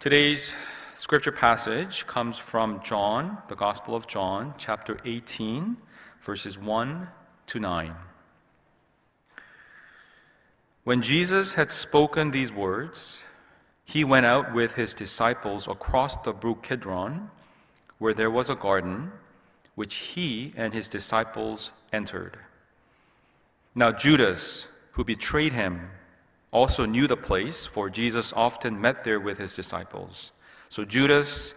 Today's scripture passage comes from John, the Gospel of John, chapter 18, verses 1 to 9. When Jesus had spoken these words, he went out with his disciples across the brook Kidron, where there was a garden, which he and his disciples entered. Now, Judas, who betrayed him, also knew the place, for Jesus often met there with his disciples. So Judas,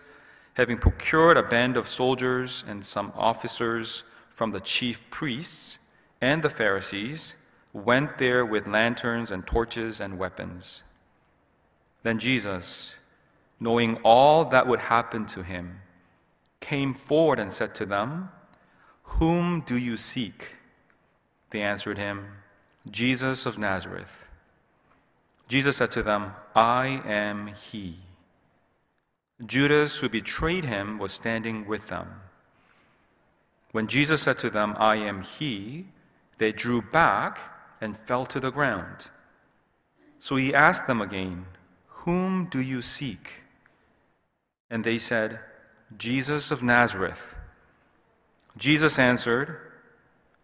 having procured a band of soldiers and some officers from the chief priests and the Pharisees, went there with lanterns and torches and weapons. Then Jesus, knowing all that would happen to him, came forward and said to them, Whom do you seek? They answered him, Jesus of Nazareth. Jesus said to them, I am he. Judas, who betrayed him, was standing with them. When Jesus said to them, I am he, they drew back and fell to the ground. So he asked them again, Whom do you seek? And they said, Jesus of Nazareth. Jesus answered,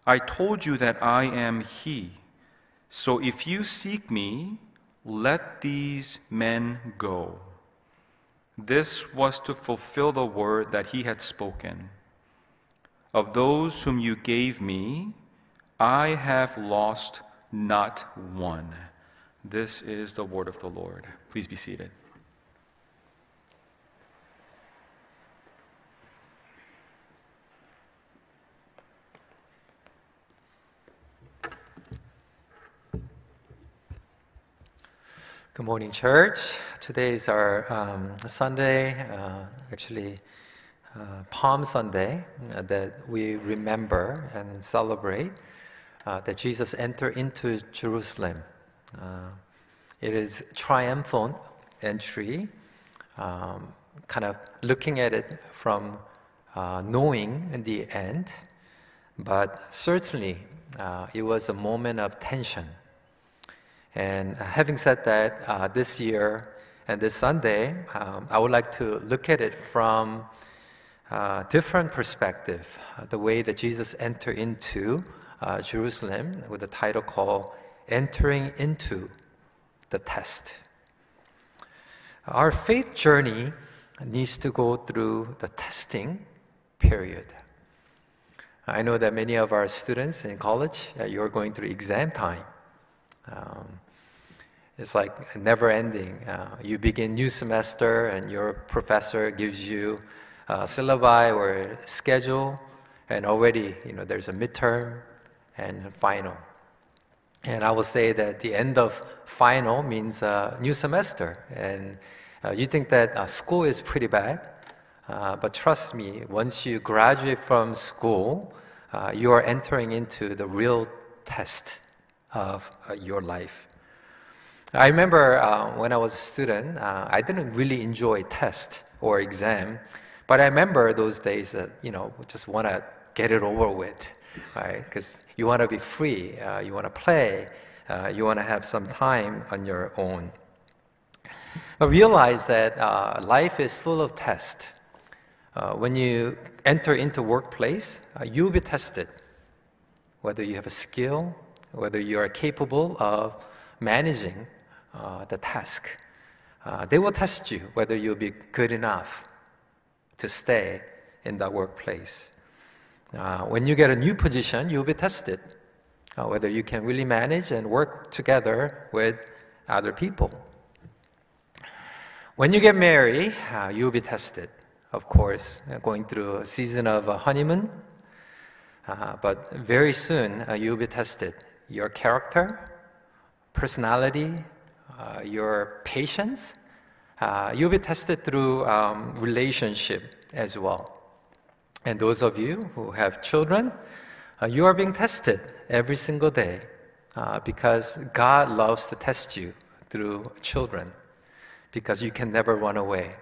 I told you that I am he. So if you seek me, let these men go. This was to fulfill the word that he had spoken. Of those whom you gave me, I have lost not one. This is the word of the Lord. Please be seated. Good morning, church. Today is our um, Sunday, uh, actually, uh, Palm Sunday, uh, that we remember and celebrate uh, that Jesus entered into Jerusalem. Uh, it is triumphant entry, um, kind of looking at it from uh, knowing in the end, but certainly it was a moment of tension and having said that, uh, this year and this Sunday, um, I would like to look at it from a uh, different perspective, uh, the way that Jesus entered into uh, Jerusalem with the title called Entering into the Test. Our faith journey needs to go through the testing period. I know that many of our students in college, uh, you're going through exam time. Um, it's like never ending. Uh, you begin new semester and your professor gives you a syllabi or schedule and already you know there's a midterm and final. And I will say that the end of final means a new semester. And uh, you think that uh, school is pretty bad, uh, but trust me, once you graduate from school, uh, you are entering into the real test of uh, your life. I remember uh, when I was a student, uh, I didn't really enjoy test or exam, but I remember those days that you know just want to get it over with, right? Because you want to be free, uh, you want to play, uh, you want to have some time on your own. But realize that uh, life is full of tests. When you enter into workplace, you'll be tested, whether you have a skill whether you are capable of managing uh, the task. Uh, they will test you whether you'll be good enough to stay in that workplace. Uh, when you get a new position, you'll be tested uh, whether you can really manage and work together with other people. When you get married, uh, you'll be tested, of course, going through a season of honeymoon. Uh, but very soon, you'll be tested your character, personality, uh, your patience. Uh, you'll be tested through um, relationship as well. And those of you who have children, uh, you are being tested every single day uh, because God loves to test you through children because you can never run away.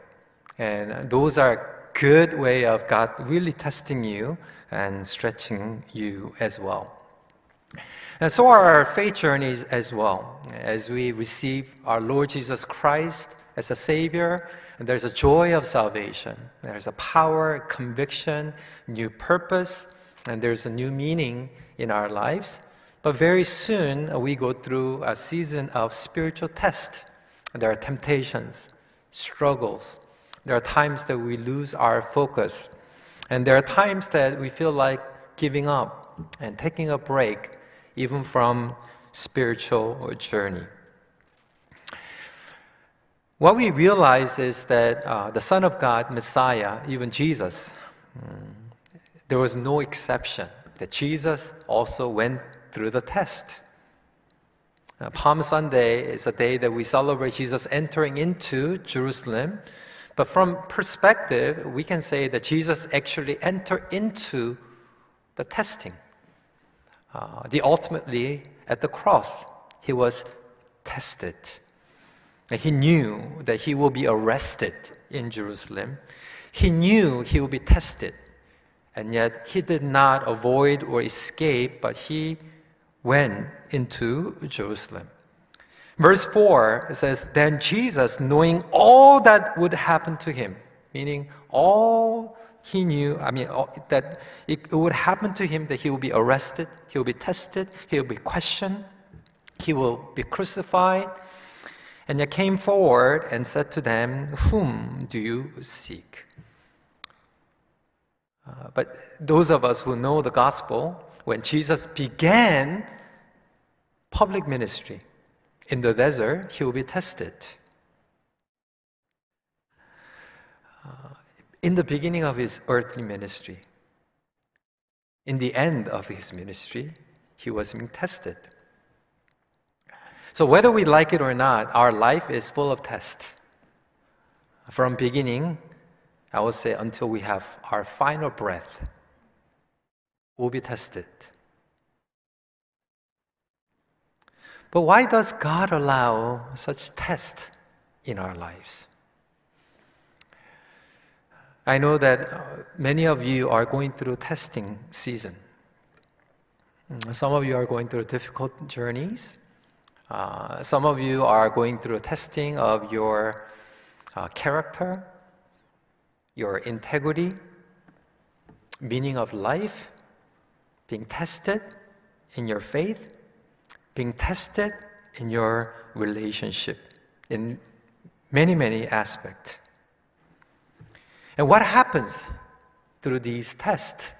And those are good way of God really testing you and stretching you as well. And so are our faith journeys as well, as we receive our Lord Jesus Christ as a Savior, and there's a joy of salvation. There's a power, conviction, new purpose, and there's a new meaning in our lives. But very soon, we go through a season of spiritual test. There are temptations, struggles. There are times that we lose our focus. And there are times that we feel like giving up and taking a break, even from spiritual journey. What we realize is that uh, the Son of God, Messiah, even Jesus, mm, there was no exception. That Jesus also went through the test. Uh, Palm Sunday is a day that we celebrate Jesus entering into Jerusalem. But from perspective, we can say that Jesus actually entered into the testing. Uh, the ultimately at the cross, he was tested. He knew that he will be arrested in Jerusalem. He knew he would be tested. And yet he did not avoid or escape, but he went into Jerusalem. Verse 4 says, Then Jesus, knowing all that would happen to him, meaning all he knew, I mean, that it would happen to him that he will be arrested, he will be tested, he will be questioned, he will be crucified, and he came forward and said to them, Whom do you seek? Uh, but those of us who know the gospel, when Jesus began public ministry in the desert, he will be tested. In the beginning of his earthly ministry, in the end of his ministry, he was being tested. So, whether we like it or not, our life is full of tests. From beginning, I would say until we have our final breath, we'll be tested. But why does God allow such tests in our lives? I know that many of you are going through testing season. Some of you are going through difficult journeys. Uh, some of you are going through testing of your uh, character, your integrity, meaning of life, being tested in your faith, being tested in your relationship in many, many aspects. And what happens through these tests?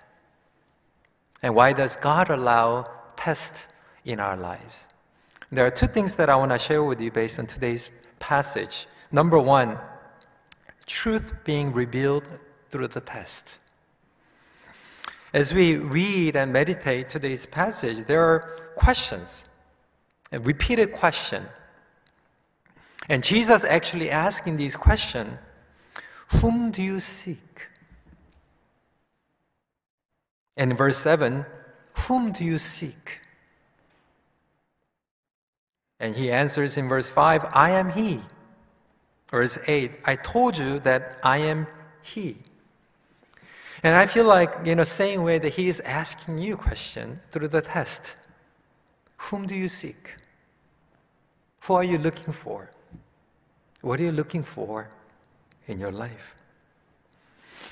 And why does God allow tests in our lives? There are two things that I want to share with you based on today's passage. Number one, truth being revealed through the test. As we read and meditate today's passage, there are questions, a repeated question. And Jesus actually asking these questions Whom do you seek? And in verse 7 Whom do you seek? And he answers in verse 5, I am he. Verse 8, I told you that I am he. And I feel like, in the same way that he is asking you a question through the test Whom do you seek? Who are you looking for? What are you looking for in your life?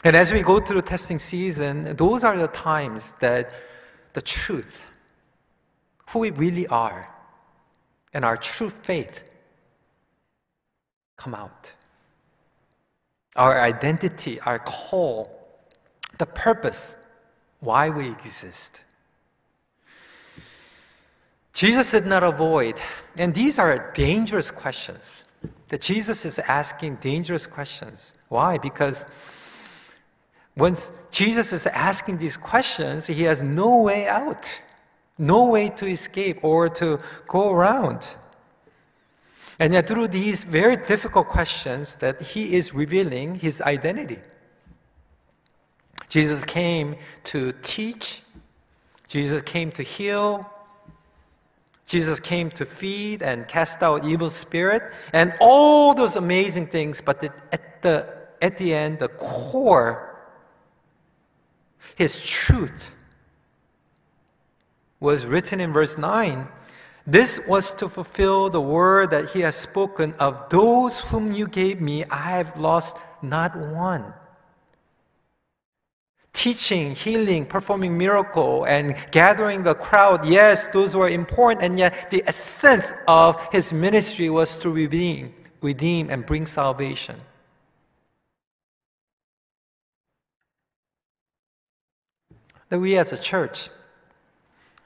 And as we go through testing season, those are the times that the truth, who we really are, and our true faith come out. Our identity, our call, the purpose, why we exist. Jesus did not avoid, and these are dangerous questions. That Jesus is asking dangerous questions. Why? Because once Jesus is asking these questions, he has no way out no way to escape or to go around. And yet, through these very difficult questions, that he is revealing his identity. Jesus came to teach, Jesus came to heal, Jesus came to feed and cast out evil spirit, and all those amazing things, but at the, at the end, the core, his truth was written in verse 9 This was to fulfill the word that he has spoken of those whom you gave me, I have lost not one. Teaching, healing, performing miracle, and gathering the crowd, yes, those were important, and yet the essence of his ministry was to redeem, redeem and bring salvation. That we as a church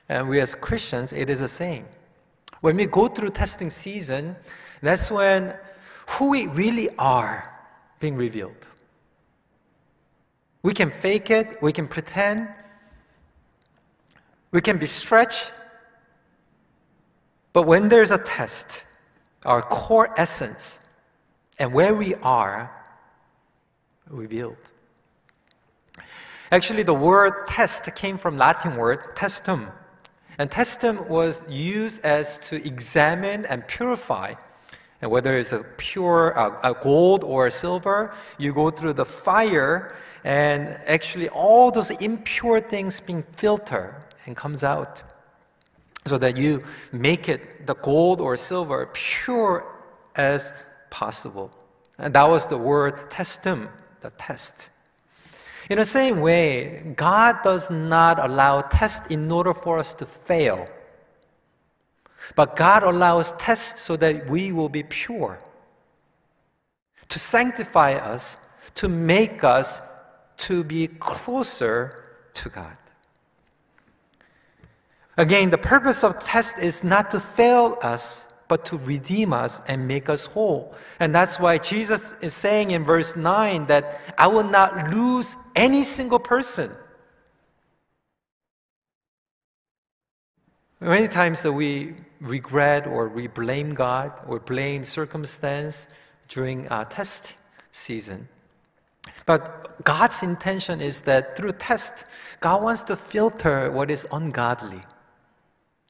and we as Christians, it is the same. When we go through testing season, that's when who we really are being revealed. We can fake it, we can pretend, we can be stretched, but when there's a test, our core essence and where we are revealed. Actually, the word test came from Latin word testum, and testum was used as to examine and purify. And whether it's a pure uh, a gold or silver, you go through the fire, and actually all those impure things being filtered and comes out, so that you make it the gold or silver pure as possible. And that was the word testum, the test. In the same way, God does not allow tests in order for us to fail. But God allows tests so that we will be pure, to sanctify us, to make us to be closer to God. Again, the purpose of test is not to fail us, but to redeem us and make us whole. And that's why Jesus is saying in verse 9 that I will not lose any single person. Many times that we regret or we blame God or blame circumstance during a test season. But God's intention is that through test, God wants to filter what is ungodly,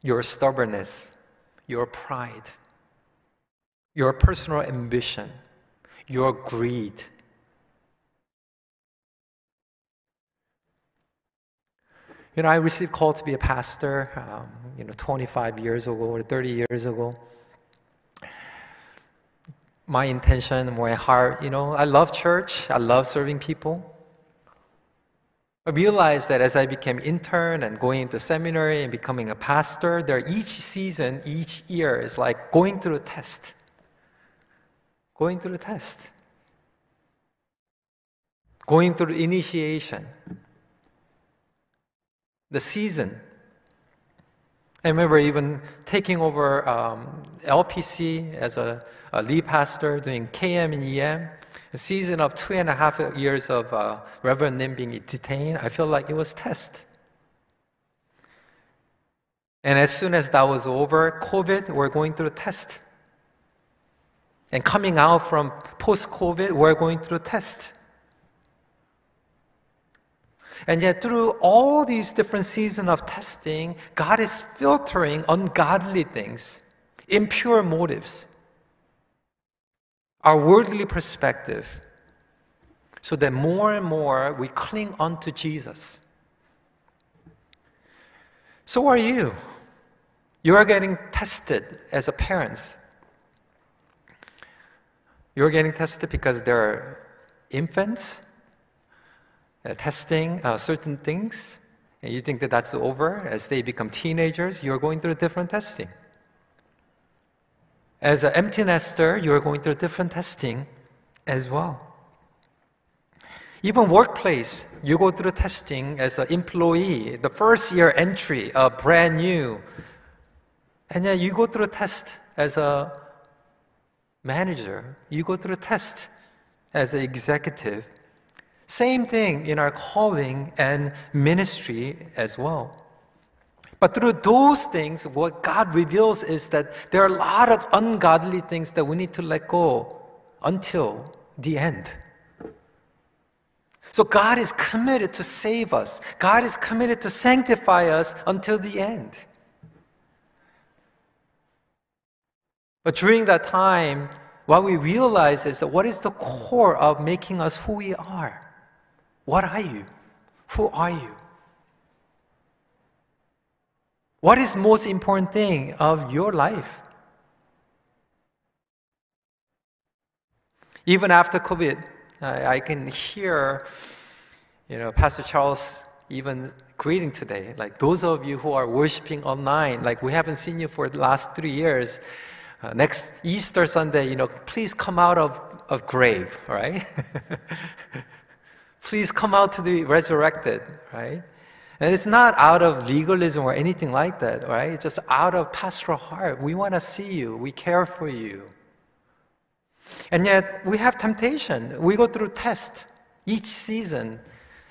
your stubbornness, your pride, your personal ambition, your greed. You know, I received call to be a pastor, um, you know, 25 years ago or 30 years ago. My intention, my heart, you know, I love church. I love serving people. I realized that as I became intern and going into seminary and becoming a pastor, there each season, each year is like going through a test. Going through a test. Going through initiation. The season. I remember even taking over um, LPC as a, a lead pastor, doing KM and EM a season of two and a half years of uh, Reverend Nim being detained, I feel like it was test. And as soon as that was over, COVID, we're going through test. And coming out from post COVID, we're going through test. And yet, through all these different seasons of testing, God is filtering ungodly things, impure motives our worldly perspective, so that more and more we cling onto Jesus. So are you. You are getting tested as a parent. You're getting tested because there are infants uh, testing uh, certain things, and you think that that's over. As they become teenagers, you're going through a different testing. As an empty nester, you're going through a different testing as well. Even workplace, you go through testing as an employee, the first year entry, uh, brand new. And then you go through a test as a manager, you go through a test as an executive. Same thing in our calling and ministry as well. But through those things, what God reveals is that there are a lot of ungodly things that we need to let go until the end. So God is committed to save us. God is committed to sanctify us until the end. But during that time, what we realize is that what is the core of making us who we are? What are you? Who are you? What is most important thing of your life? Even after COVID, I, can hear, you know, Pastor Charles even greeting today. Like those of you who are worshiping online, like we haven't seen you for the last three years. Uh, next Easter Sunday, you know, please come out of, of grave, right? please come out to the resurrected, right? And it's not out of legalism or anything like that, right? It's just out of pastoral heart. We want to see you. We care for you. And yet we have temptation. We go through tests each season.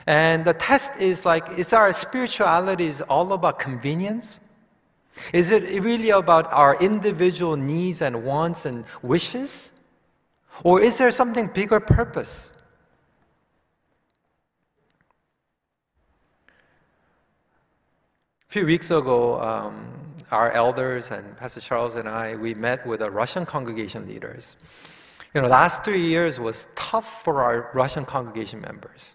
And the test is like, is our spirituality is all about convenience? Is it really about our individual needs and wants and wishes? Or is there something bigger purpose? A few weeks ago, um, our elders and Pastor Charles and I, we met with the Russian congregation leaders. You know, last three years was tough for our Russian congregation members.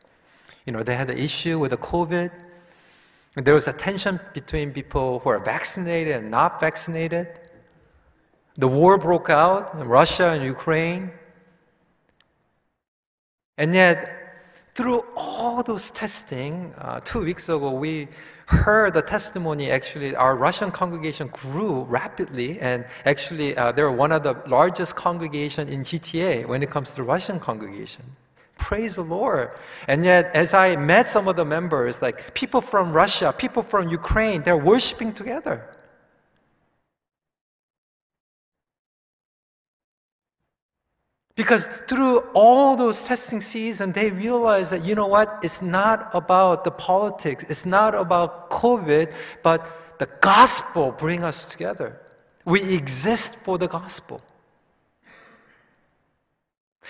You know, they had the issue with the COVID. There was a tension between people who are vaccinated and not vaccinated. The war broke out in Russia and Ukraine. And yet, through all those testing, uh, two weeks ago, we heard the testimony. Actually, our Russian congregation grew rapidly, and actually, uh, they're one of the largest congregation in GTA when it comes to Russian congregation. Praise the Lord. And yet, as I met some of the members, like people from Russia, people from Ukraine, they're worshiping together. Because through all those testing seasons, they realize that, you know what? It's not about the politics. It's not about COVID, but the gospel bring us together. We exist for the gospel.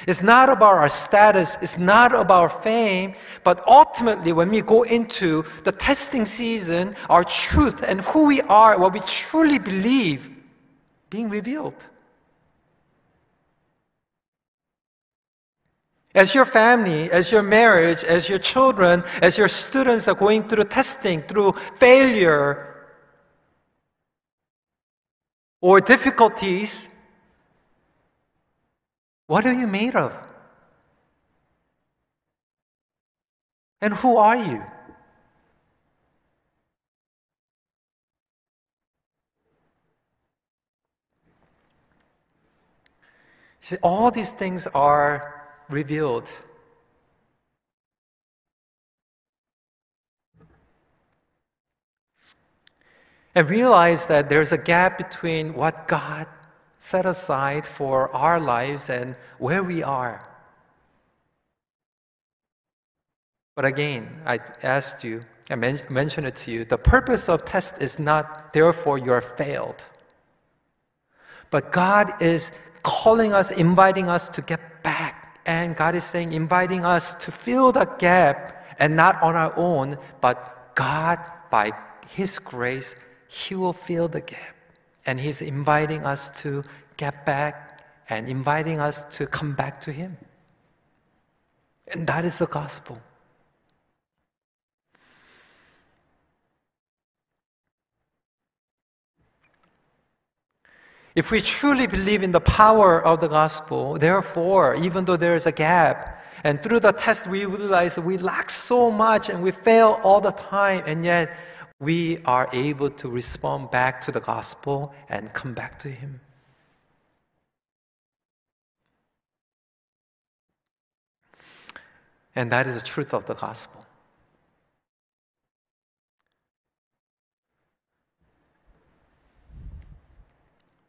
It's not about our status, it's not about fame, but ultimately, when we go into the testing season, our truth and who we are, what we truly believe, being revealed. As your family, as your marriage, as your children, as your students are going through testing, through failure, or difficulties, what are you made of? And who are you? See, all these things are revealed. And realize that there's a gap between what God set aside for our lives and where we are. But again, I asked you, I men- mentioned it to you, the purpose of test is not therefore you're failed. But God is calling us, inviting us to get back and God is saying, inviting us to fill the gap and not on our own, but God, by His grace, He will fill the gap. And He's inviting us to get back and inviting us to come back to Him. And that is the gospel. If we truly believe in the power of the gospel, therefore, even though there is a gap, and through the test we realize we lack so much and we fail all the time, and yet we are able to respond back to the gospel and come back to Him. And that is the truth of the gospel.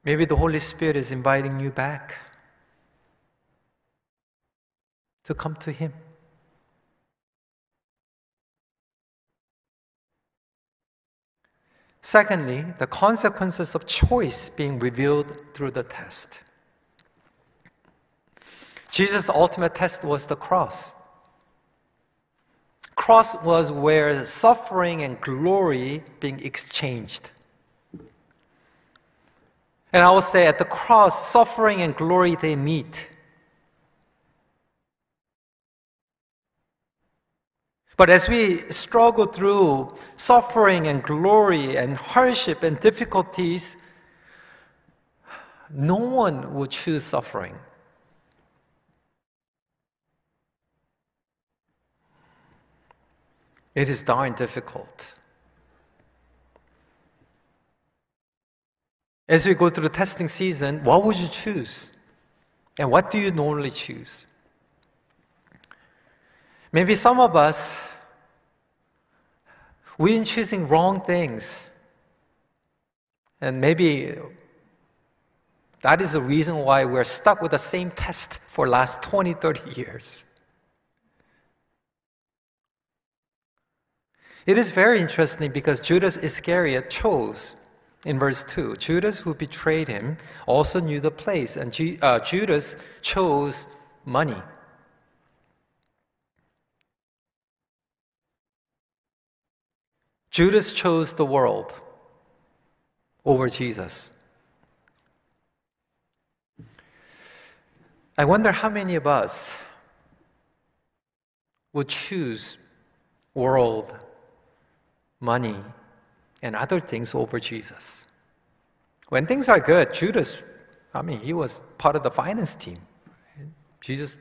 Maybe the Holy Spirit is inviting you back to come to Him. Secondly, the consequences of choice being revealed through the test. Jesus' ultimate test was the cross. Cross was where suffering and glory being exchanged. And I will say at the cross, suffering and glory they meet. But as we struggle through suffering and glory and hardship and difficulties, no one will choose suffering. It is darn difficult. As we go through the testing season, what would you choose? And what do you normally choose? Maybe some of us, we've been choosing wrong things. And maybe that is the reason why we're stuck with the same test for last 20, 30 years. It is very interesting because Judas Iscariot chose in verse 2 Judas, who betrayed him, also knew the place, and G- uh, Judas chose money. Judas chose the world over Jesus. I wonder how many of us would choose world, money, and other things over Jesus. When things are good, Judas, I mean, he was part of the finance team. Jesus,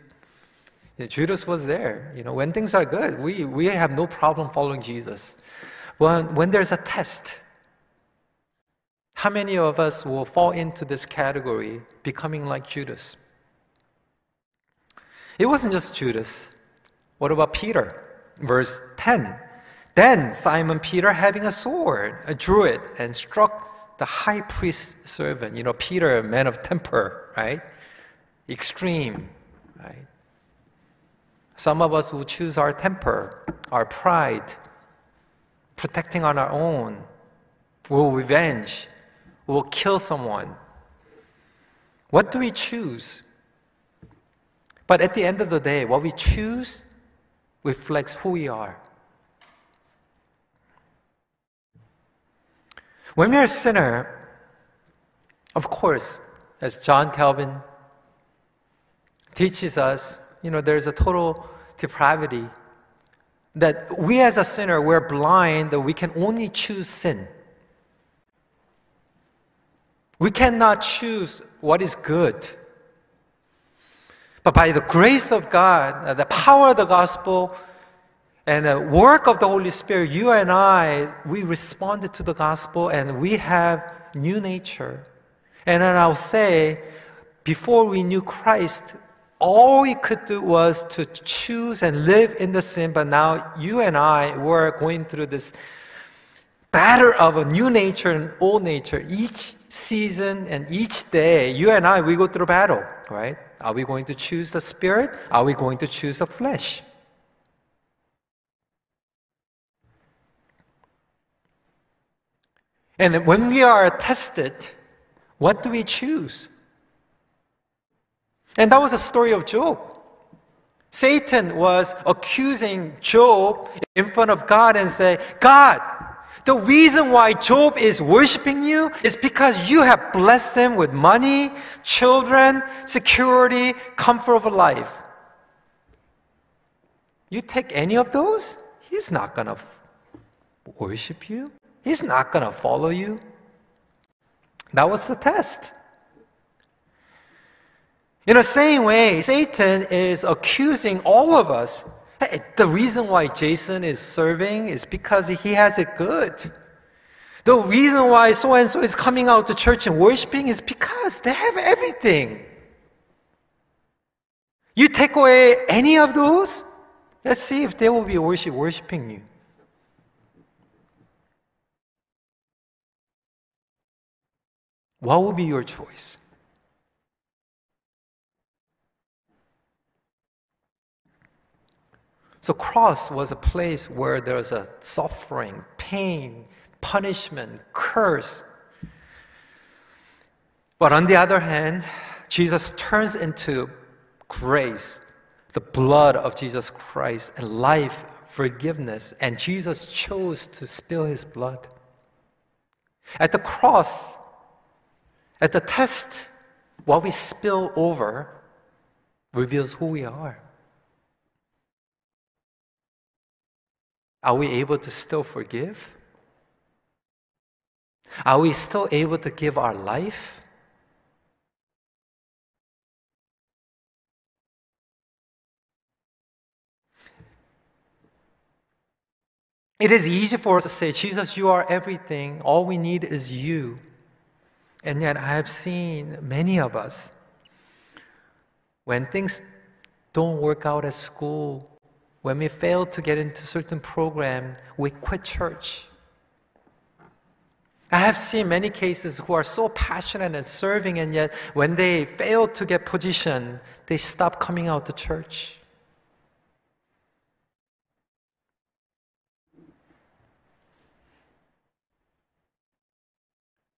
Judas was there. You know, when things are good, we, we have no problem following Jesus. When, when there's a test, how many of us will fall into this category, becoming like Judas? It wasn't just Judas. What about Peter? Verse 10. Then Simon Peter, having a sword, drew it and struck the high priest's servant. You know, Peter, a man of temper, right? Extreme, right? Some of us will choose our temper, our pride, protecting on our own. We'll revenge. We'll kill someone. What do we choose? But at the end of the day, what we choose reflects who we are. When we are a sinner, of course, as John Calvin teaches us, you know, there's a total depravity. That we as a sinner, we're blind, that we can only choose sin. We cannot choose what is good. But by the grace of God, uh, the power of the gospel, and the work of the Holy Spirit, you and I, we responded to the gospel and we have new nature. And then I'll say, before we knew Christ, all we could do was to choose and live in the sin, but now you and I were going through this battle of a new nature and old nature. Each season and each day, you and I, we go through battle, right? Are we going to choose the spirit? Are we going to choose the flesh? And when we are tested, what do we choose? And that was the story of Job. Satan was accusing Job in front of God and say, God, the reason why Job is worshiping you is because you have blessed him with money, children, security, comfort of life. You take any of those, he's not going to worship you. He's not going to follow you. That was the test. In the same way, Satan is accusing all of us. Hey, the reason why Jason is serving is because he has it good. The reason why so and so is coming out to church and worshiping is because they have everything. You take away any of those, let's see if they will be worship, worshiping you. What will be your choice? So, cross was a place where there was a suffering, pain, punishment, curse. But on the other hand, Jesus turns into grace, the blood of Jesus Christ, and life, forgiveness, and Jesus chose to spill his blood. At the cross, at the test, what we spill over reveals who we are. Are we able to still forgive? Are we still able to give our life? It is easy for us to say, Jesus, you are everything. All we need is you. And yet, I have seen many of us, when things don't work out at school, when we fail to get into certain program, we quit church. I have seen many cases who are so passionate and serving, and yet when they fail to get position, they stop coming out to church.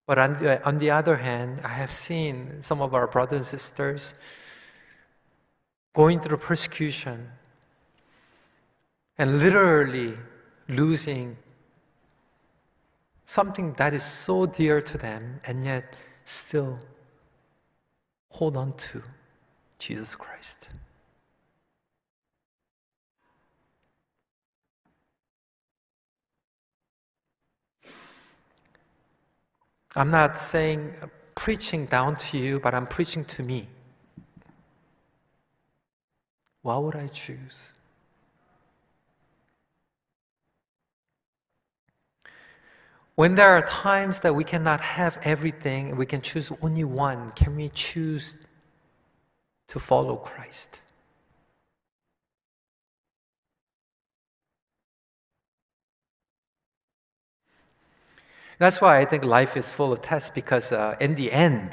But on the, on the other hand, I have seen some of our brothers and sisters going through persecution and literally losing something that is so dear to them and yet still hold on to Jesus Christ. I'm not saying uh, preaching down to you, but I'm preaching to me. What would I choose? When there are times that we cannot have everything, we can choose only one. Can we choose to follow Christ? That's why I think life is full of tests because uh, in the end,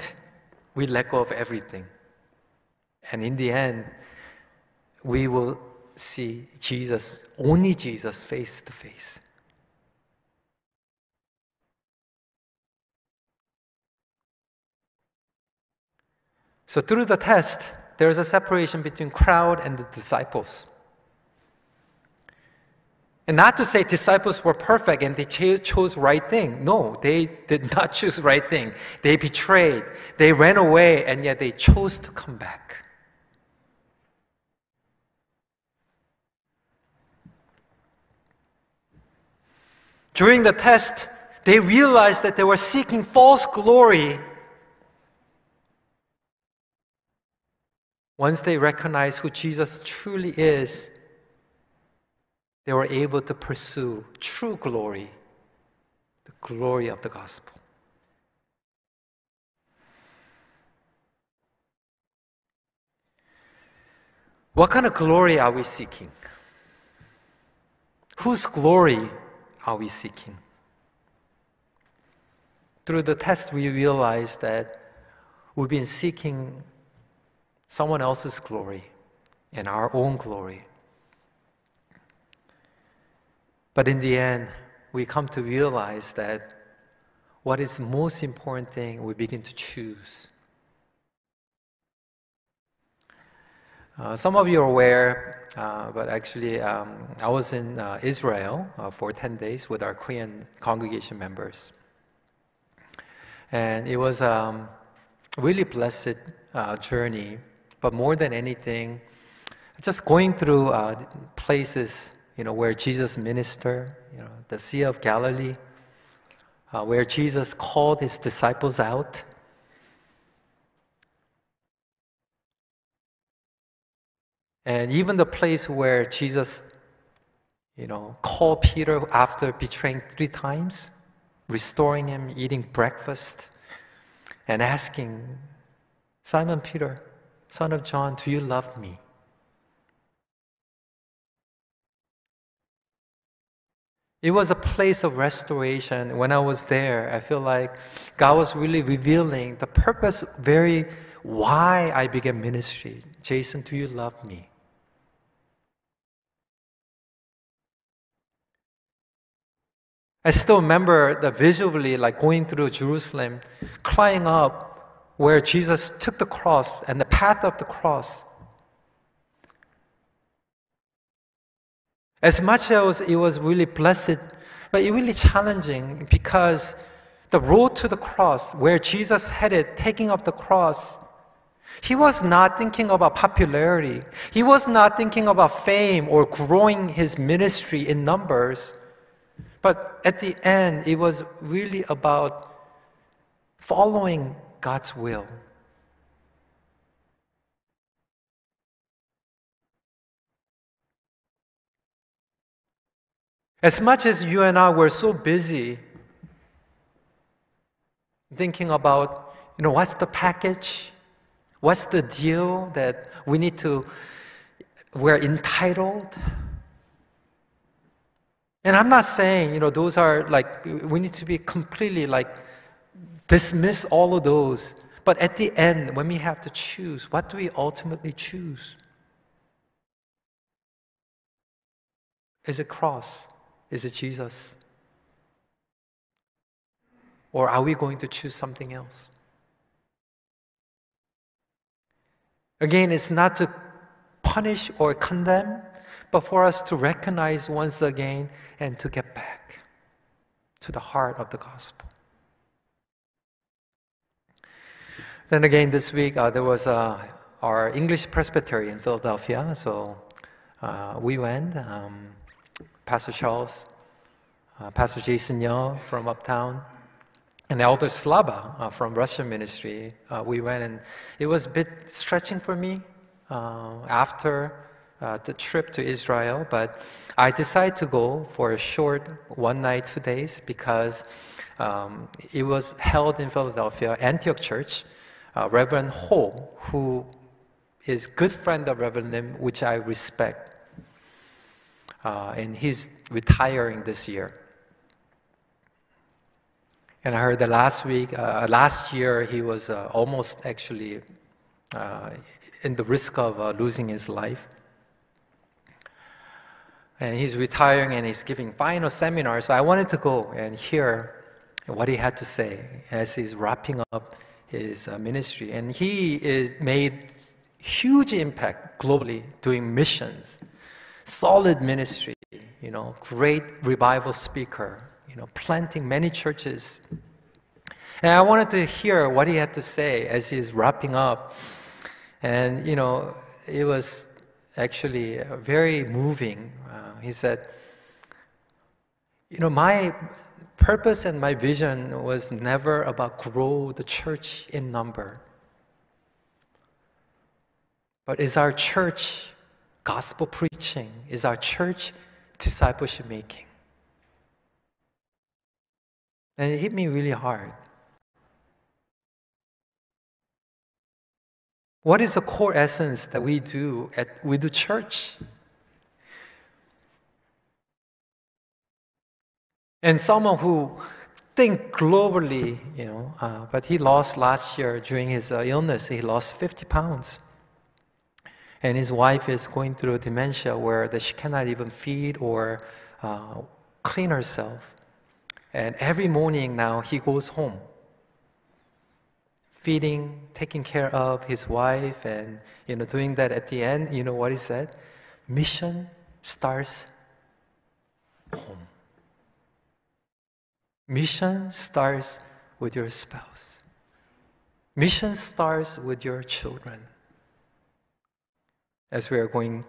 we let go of everything. And in the end, we will see Jesus, only Jesus, face to face. So, through the test, there is a separation between crowd and the disciples. And not to say disciples were perfect and they chose right thing. No, they did not choose right thing. They betrayed. They ran away and yet they chose to come back. During the test, they realized that they were seeking false glory. Once they recognized who Jesus truly is, they were able to pursue true glory, the glory of the gospel. What kind of glory are we seeking? Whose glory are we seeking? Through the test, we realize that we've been seeking someone else's glory and our own glory. But in the end, we come to realize that what is most important thing we begin to choose. Uh, some of you are aware, uh, but actually, um, I was in uh, Israel uh, for 10 days with our Korean congregation members. And it was a um, really blessed uh, journey, but more than anything, just going through uh, places you know, where Jesus ministered, you know, the Sea of Galilee, uh, where Jesus called his disciples out. And even the place where Jesus, you know, called Peter after betraying three times, restoring him, eating breakfast, and asking, Simon Peter, son of John, do you love me? It was a place of restoration. When I was there, I feel like God was really revealing the purpose, very why I began ministry. Jason, do you love me? I still remember the visually like going through Jerusalem, crying up where Jesus took the cross and the path of the cross. As much as it was really blessed, but it really challenging because the road to the cross, where Jesus headed, taking up the cross, He was not thinking about popularity. He was not thinking about fame or growing his ministry in numbers. But at the end, it was really about following God's will. As much as you and I were so busy thinking about, you know, what's the package? What's the deal that we need to, we're entitled? And I'm not saying, you know, those are like, we need to be completely like, dismiss all of those. But at the end, when we have to choose, what do we ultimately choose? Is it cross? Is it Jesus? Or are we going to choose something else? Again, it's not to punish or condemn, but for us to recognize once again and to get back to the heart of the gospel. Then again, this week uh, there was uh, our English Presbytery in Philadelphia, so uh, we went. Um, Pastor Charles, uh, Pastor Jason Young from Uptown, and Elder Slava uh, from Russian ministry. Uh, we went and it was a bit stretching for me uh, after uh, the trip to Israel, but I decided to go for a short one night, two days, because um, it was held in Philadelphia, Antioch Church. Uh, Reverend Ho, who is good friend of Reverend Lim, which I respect uh, and he's retiring this year. And I heard that last week, uh, last year, he was uh, almost actually uh, in the risk of uh, losing his life. And he's retiring and he's giving final seminar. So I wanted to go and hear what he had to say as he's wrapping up his uh, ministry. And he is made huge impact globally doing missions solid ministry, you know, great revival speaker, you know, planting many churches. And I wanted to hear what he had to say as he's wrapping up. And, you know, it was actually very moving. Uh, he said, you know, my purpose and my vision was never about grow the church in number. But is our church gospel preaching? Is our church discipleship making? And it hit me really hard. What is the core essence that we do at we do church? And someone who think globally, you know, uh, but he lost last year during his uh, illness. He lost 50 pounds and his wife is going through dementia where that she cannot even feed or uh, clean herself. And every morning now he goes home, feeding, taking care of his wife, and you know doing that. At the end, you know what he said? Mission starts home. Mission starts with your spouse. Mission starts with your children as we are going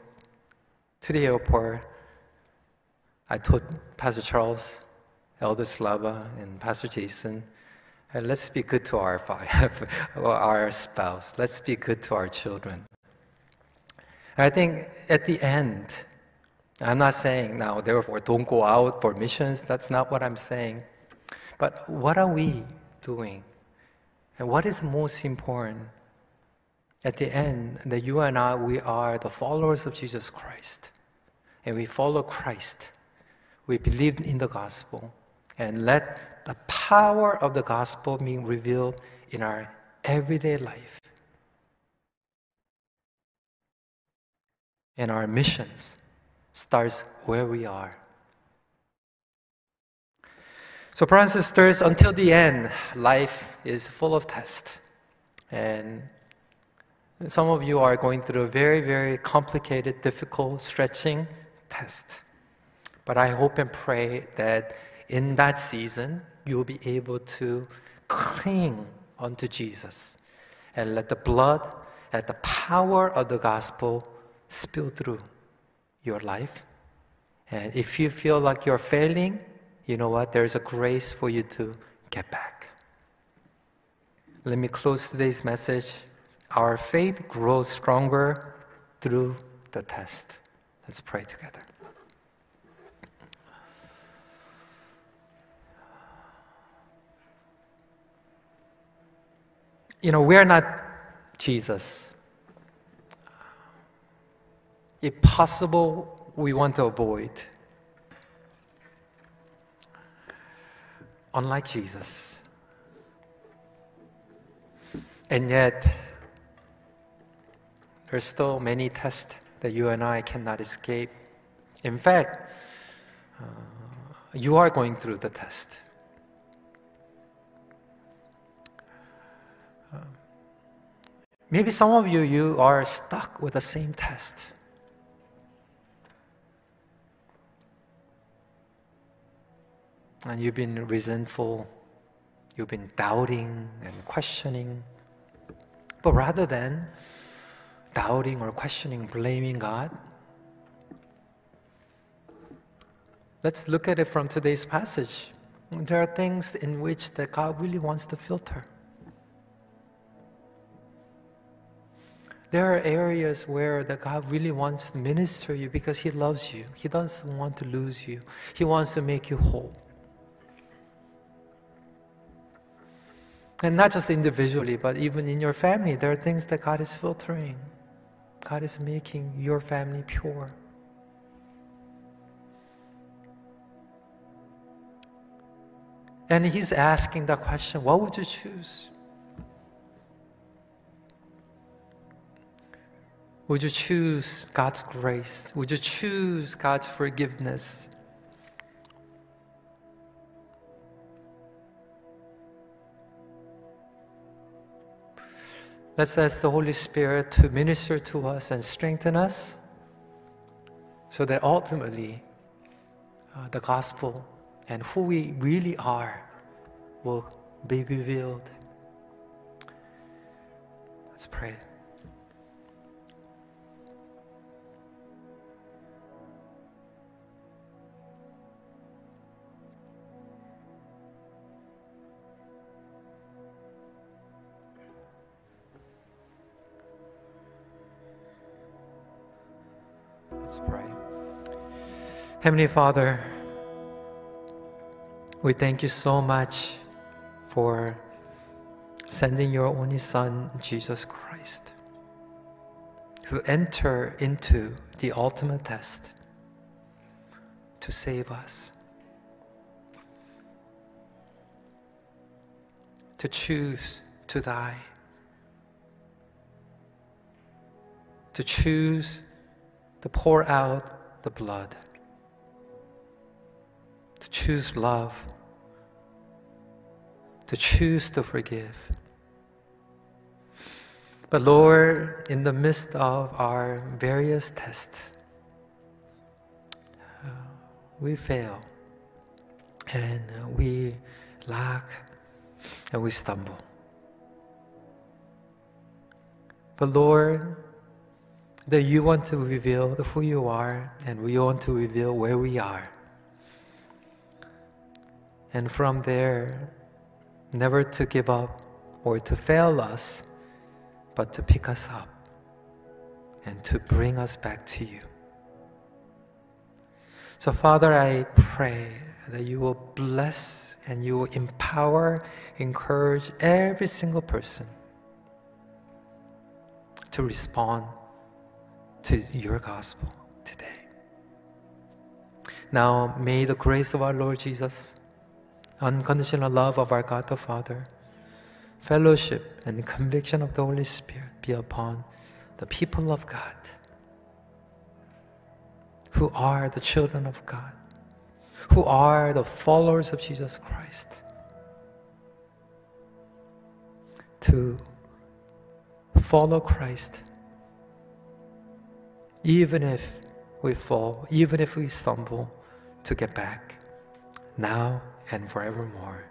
to the airport, I told Pastor Charles, Elder Slava, and Pastor Jason, hey, let's be good to our, our spouse. Let's be good to our children. And I think at the end, I'm not saying now, therefore, don't go out for missions. That's not what I'm saying. But what are we doing? And what is most important? At the end, that you and I, we are the followers of Jesus Christ. And we follow Christ. We believe in the gospel. And let the power of the gospel be revealed in our everyday life. And our missions starts where we are. So, brothers and sisters, until the end, life is full of tests. And some of you are going through a very, very complicated, difficult, stretching test. But I hope and pray that in that season, you'll be able to cling onto Jesus and let the blood let the power of the gospel spill through your life. And if you feel like you're failing, you know what? There's a grace for you to get back. Let me close today's message. Our faith grows stronger through the test. Let's pray together. You know, we're not Jesus. If possible, we want to avoid. Unlike Jesus. And yet, there's still many tests that you and I cannot escape. In fact, uh, you are going through the test. Uh, maybe some of you, you are stuck with the same test. And you've been resentful, you've been doubting and questioning. But rather than doubting or questioning, blaming God, let's look at it from today's passage. There are things in which that God really wants to filter. There are areas where that God really wants to minister you because He loves you. He doesn't want to lose you. He wants to make you whole. And not just individually, but even in your family, there are things that God is filtering. God is making your family pure. And He's asking the question what would you choose? Would you choose God's grace? Would you choose God's forgiveness? Let's ask the Holy Spirit to minister to us and strengthen us so that ultimately uh, the gospel and who we really are will be revealed. Let's pray. Let's pray. Heavenly Father, we thank you so much for sending your only Son, Jesus Christ, who entered into the ultimate test to save us, to choose to die, to choose to pour out the blood, to choose love, to choose to forgive. But Lord, in the midst of our various tests, we fail and we lack and we stumble. But Lord, that you want to reveal who you are and we want to reveal where we are. And from there, never to give up or to fail us, but to pick us up and to bring us back to you. So, Father, I pray that you will bless and you will empower, encourage every single person to respond to your gospel today. Now, may the grace of our Lord Jesus, unconditional love of our God the Father, fellowship and conviction of the Holy Spirit be upon the people of God who are the children of God, who are the followers of Jesus Christ, to follow Christ even if we fall, even if we stumble, to get back, now and forevermore.